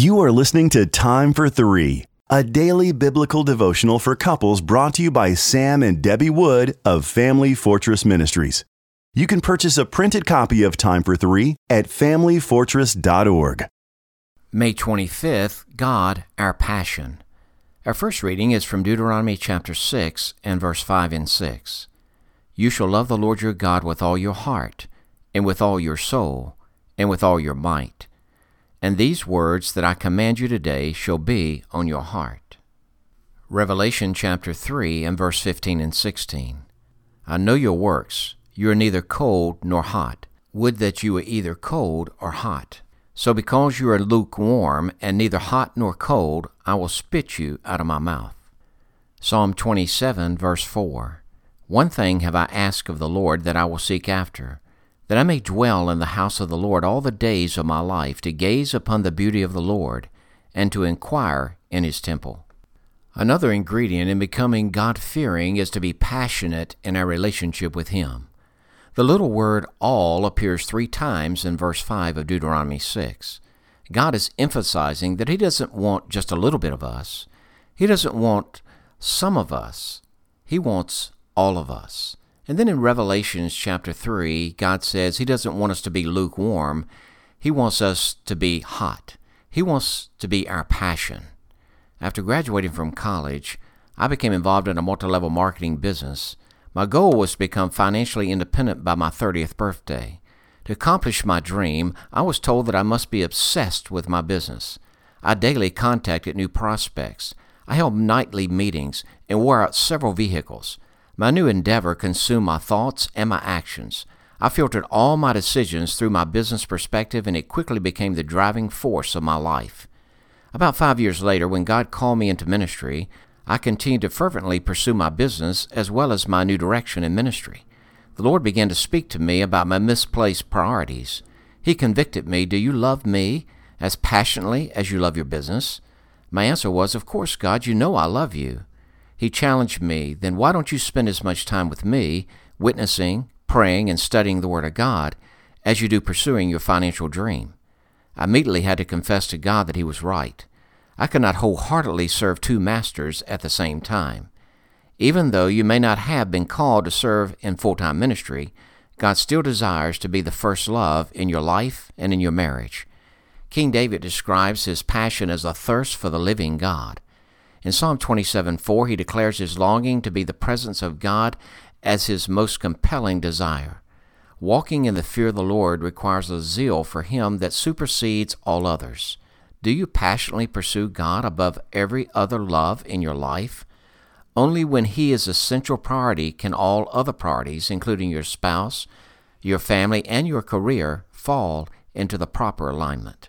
You are listening to Time for Three, a daily biblical devotional for couples brought to you by Sam and Debbie Wood of Family Fortress Ministries. You can purchase a printed copy of Time for Three at familyfortress.org. May 25th, God, our passion. Our first reading is from Deuteronomy chapter 6 and verse 5 and 6. You shall love the Lord your God with all your heart, and with all your soul, and with all your might and these words that I command you today shall be on your heart. Revelation chapter 3 and verse 15 and 16. I know your works. You are neither cold nor hot. Would that you were either cold or hot. So because you are lukewarm and neither hot nor cold, I will spit you out of my mouth. Psalm 27 verse 4. One thing have I asked of the Lord that I will seek after that I may dwell in the house of the Lord all the days of my life, to gaze upon the beauty of the Lord, and to inquire in his temple. Another ingredient in becoming God fearing is to be passionate in our relationship with Him. The little word all appears three times in verse 5 of Deuteronomy 6. God is emphasizing that He doesn't want just a little bit of us, He doesn't want some of us, He wants all of us. And then in Revelations chapter 3, God says He doesn't want us to be lukewarm, He wants us to be hot. He wants to be our passion. After graduating from college, I became involved in a multi level marketing business. My goal was to become financially independent by my 30th birthday. To accomplish my dream, I was told that I must be obsessed with my business. I daily contacted new prospects. I held nightly meetings and wore out several vehicles. My new endeavor consumed my thoughts and my actions. I filtered all my decisions through my business perspective, and it quickly became the driving force of my life. About five years later, when God called me into ministry, I continued to fervently pursue my business as well as my new direction in ministry. The Lord began to speak to me about my misplaced priorities. He convicted me, Do you love me as passionately as you love your business? My answer was, Of course, God, you know I love you. He challenged me, then why don't you spend as much time with me, witnessing, praying, and studying the Word of God, as you do pursuing your financial dream? I immediately had to confess to God that He was right. I could not wholeheartedly serve two masters at the same time. Even though you may not have been called to serve in full time ministry, God still desires to be the first love in your life and in your marriage. King David describes his passion as a thirst for the living God. In Psalm 27 4, he declares his longing to be the presence of God as his most compelling desire. Walking in the fear of the Lord requires a zeal for him that supersedes all others. Do you passionately pursue God above every other love in your life? Only when He is a central priority can all other priorities, including your spouse, your family, and your career, fall into the proper alignment.